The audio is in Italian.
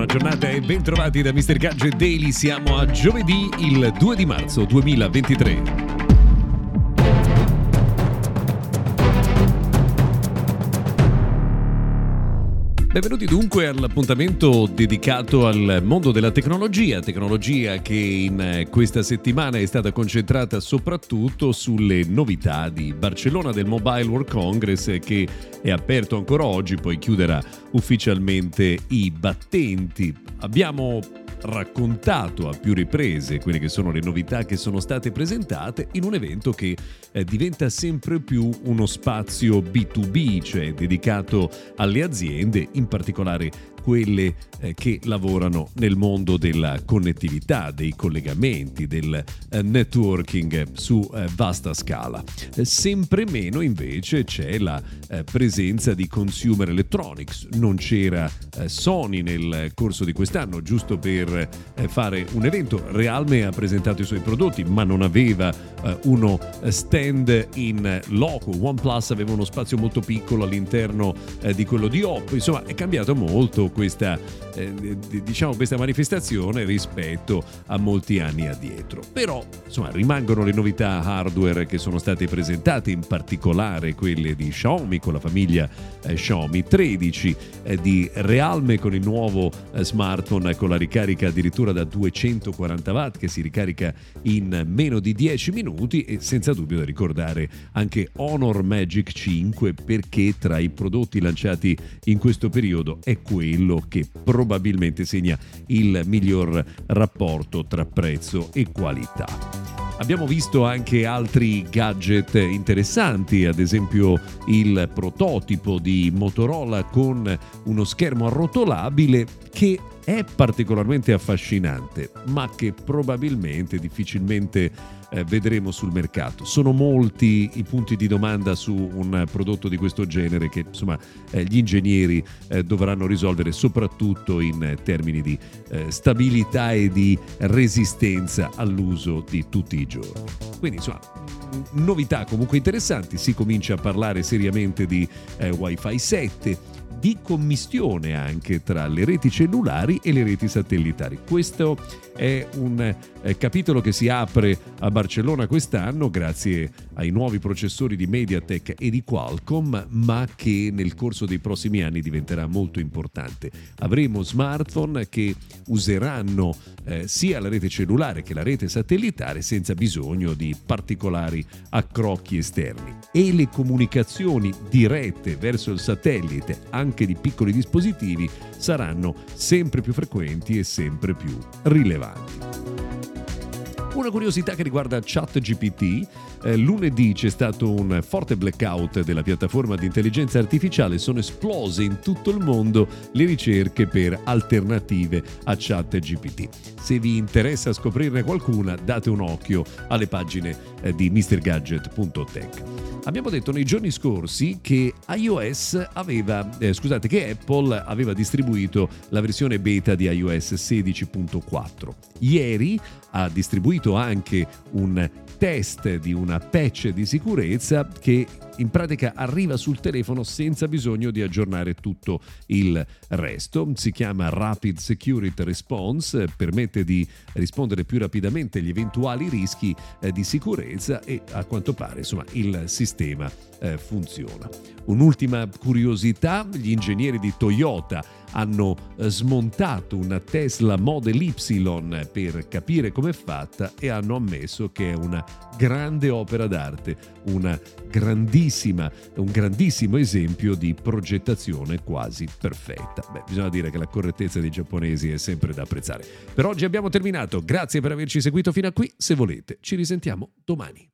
Buona giornata e bentrovati da Mr. Gadget Daily. Siamo a giovedì il 2 di marzo 2023. Benvenuti dunque all'appuntamento dedicato al mondo della tecnologia, tecnologia che in questa settimana è stata concentrata soprattutto sulle novità di Barcellona del Mobile World Congress che è aperto ancora oggi, poi chiuderà ufficialmente i battenti. Abbiamo raccontato a più riprese quelle che sono le novità che sono state presentate in un evento che eh, diventa sempre più uno spazio B2B, cioè dedicato alle aziende, in particolare quelle eh, che lavorano nel mondo della connettività, dei collegamenti, del eh, networking su eh, vasta scala. Sempre meno invece c'è la presenza di consumer electronics. Non c'era Sony nel corso di quest'anno, giusto per fare un evento. Realme ha presentato i suoi prodotti, ma non aveva uno stand in loco. OnePlus aveva uno spazio molto piccolo all'interno di quello di Oppo. Insomma, è cambiato molto questa, eh, diciamo, questa manifestazione rispetto a molti anni addietro. Però insomma, rimangono le novità hardware che sono state presentate, in particolare quelle di Xiaomi con la famiglia eh, Xiaomi 13, eh, di Realme con il nuovo eh, smartphone con la ricarica addirittura da 240 watt che si ricarica in meno di 10 minuti e senza dubbio da ricordare anche Honor Magic 5 perché tra i prodotti lanciati in questo periodo è quello quello che probabilmente segna il miglior rapporto tra prezzo e qualità. Abbiamo visto anche altri gadget interessanti, ad esempio il prototipo di Motorola con uno schermo arrotolabile che è particolarmente affascinante, ma che probabilmente difficilmente eh, vedremo sul mercato. Sono molti i punti di domanda su un prodotto di questo genere che insomma eh, gli ingegneri eh, dovranno risolvere soprattutto in termini di eh, stabilità e di resistenza all'uso di tutti i giorni. Quindi insomma novità comunque interessanti, si comincia a parlare seriamente di eh, Wi-Fi 7 di commistione anche tra le reti cellulari e le reti satellitari. Questo è un eh, capitolo che si apre a Barcellona quest'anno grazie ai nuovi processori di MediaTek e di Qualcomm, ma che nel corso dei prossimi anni diventerà molto importante. Avremo smartphone che useranno eh, sia la rete cellulare che la rete satellitare senza bisogno di particolari accrocchi esterni e le comunicazioni dirette verso il satellite anche di piccoli dispositivi saranno sempre più frequenti e sempre più rilevanti. Una curiosità che riguarda ChatGPT, eh, lunedì c'è stato un forte blackout della piattaforma di intelligenza artificiale, sono esplose in tutto il mondo le ricerche per alternative a ChatGPT. Se vi interessa scoprirne qualcuna, date un occhio alle pagine eh, di mrgadget.tech. Abbiamo detto nei giorni scorsi che iOS aveva, eh, scusate, che Apple aveva distribuito la versione beta di iOS 16.4. Ieri ha distribuito anche un test di una patch di sicurezza che in pratica arriva sul telefono senza bisogno di aggiornare tutto il resto. Si chiama Rapid Security Response, permette di rispondere più rapidamente agli eventuali rischi eh, di sicurezza e a quanto pare insomma, il sistema eh, funziona. Un'ultima curiosità, gli ingegneri di Toyota hanno eh, smontato una Tesla Model Y per capire com'è fatta e hanno ammesso che è una grande opera d'arte, grandissima, un grandissimo esempio di progettazione quasi perfetta. Beh, bisogna dire che la correttezza dei giapponesi è sempre da apprezzare. Per oggi abbiamo terminato, grazie per averci seguito fino a qui, se volete ci risentiamo domani.